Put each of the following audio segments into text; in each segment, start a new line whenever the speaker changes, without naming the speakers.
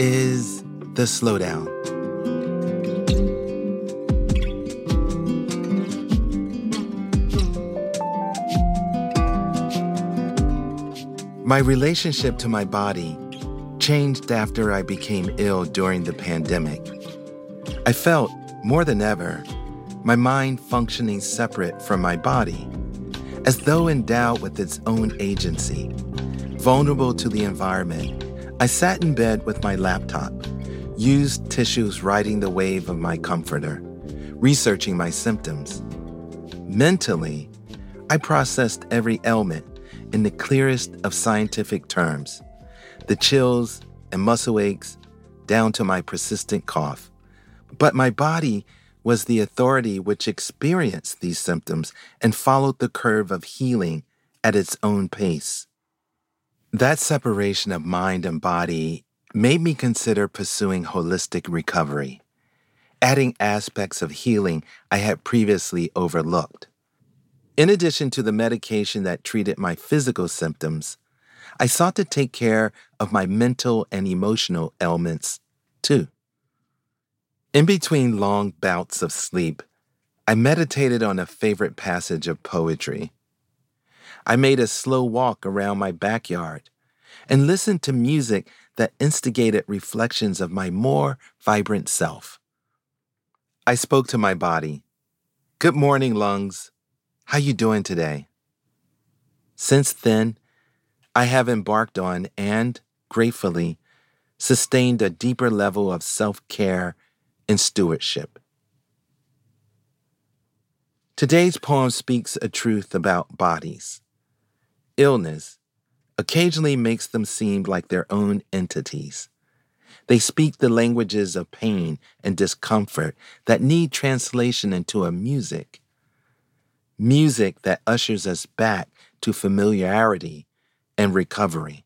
is The Slowdown. My relationship to my body changed after I became ill during the pandemic. I felt, more than ever, my mind functioning separate from my body, as though endowed with its own agency, vulnerable to the environment. I sat in bed with my laptop, used tissues riding the wave of my comforter, researching my symptoms. Mentally, I processed every ailment in the clearest of scientific terms the chills and muscle aches down to my persistent cough. But my body was the authority which experienced these symptoms and followed the curve of healing at its own pace. That separation of mind and body made me consider pursuing holistic recovery, adding aspects of healing I had previously overlooked. In addition to the medication that treated my physical symptoms, I sought to take care of my mental and emotional ailments too. In between long bouts of sleep, I meditated on a favorite passage of poetry. I made a slow walk around my backyard and listened to music that instigated reflections of my more vibrant self. I spoke to my body. Good morning, lungs. How you doing today? Since then, I have embarked on and, gratefully, sustained a deeper level of self care and stewardship. Today's poem speaks a truth about bodies. Illness occasionally makes them seem like their own entities. They speak the languages of pain and discomfort that need translation into a music. Music that ushers us back to familiarity and recovery.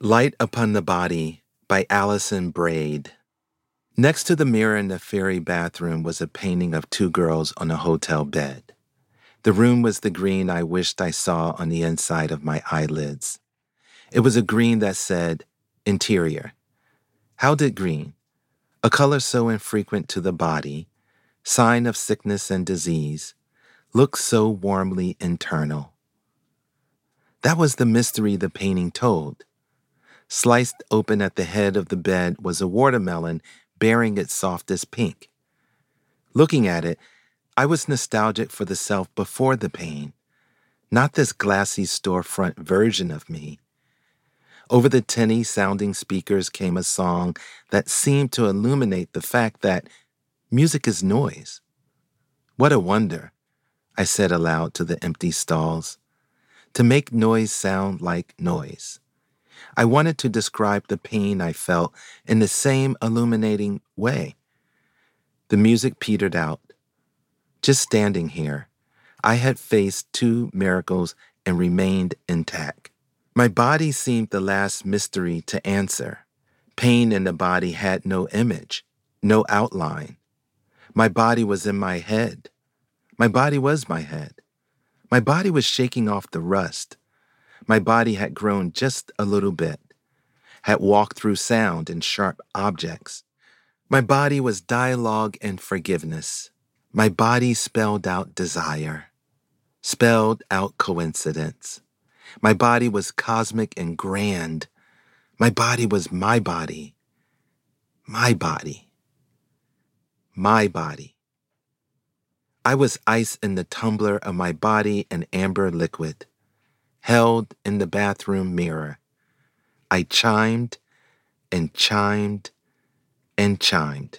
Light Upon the Body by Alison Braid. Next to the mirror in the ferry bathroom was a painting of two girls on a hotel bed. The room was the green I wished I saw on the inside of my eyelids. It was a green that said, Interior. How did green, a color so infrequent to the body, sign of sickness and disease, look so warmly internal? That was the mystery the painting told. Sliced open at the head of the bed was a watermelon bearing its softest pink. Looking at it, I was nostalgic for the self before the pain, not this glassy storefront version of me. Over the tinny sounding speakers came a song that seemed to illuminate the fact that music is noise. What a wonder, I said aloud to the empty stalls, to make noise sound like noise. I wanted to describe the pain I felt in the same illuminating way. The music petered out. Just standing here, I had faced two miracles and remained intact. My body seemed the last mystery to answer. Pain in the body had no image, no outline. My body was in my head. My body was my head. My body was shaking off the rust. My body had grown just a little bit, had walked through sound and sharp objects. My body was dialogue and forgiveness. My body spelled out desire, spelled out coincidence. My body was cosmic and grand. My body was my body. My body. My body. I was ice in the tumbler of my body and amber liquid, held in the bathroom mirror. I chimed and chimed and chimed.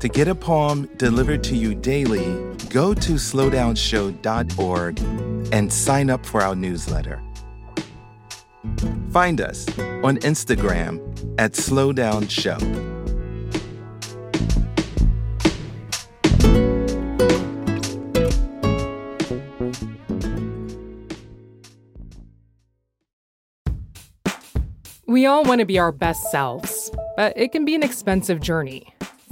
To get a poem delivered to you daily, go to slowdownshow.org and sign up for our newsletter. Find us on Instagram at slowdownshow.
We all want to be our best selves, but it can be an expensive journey.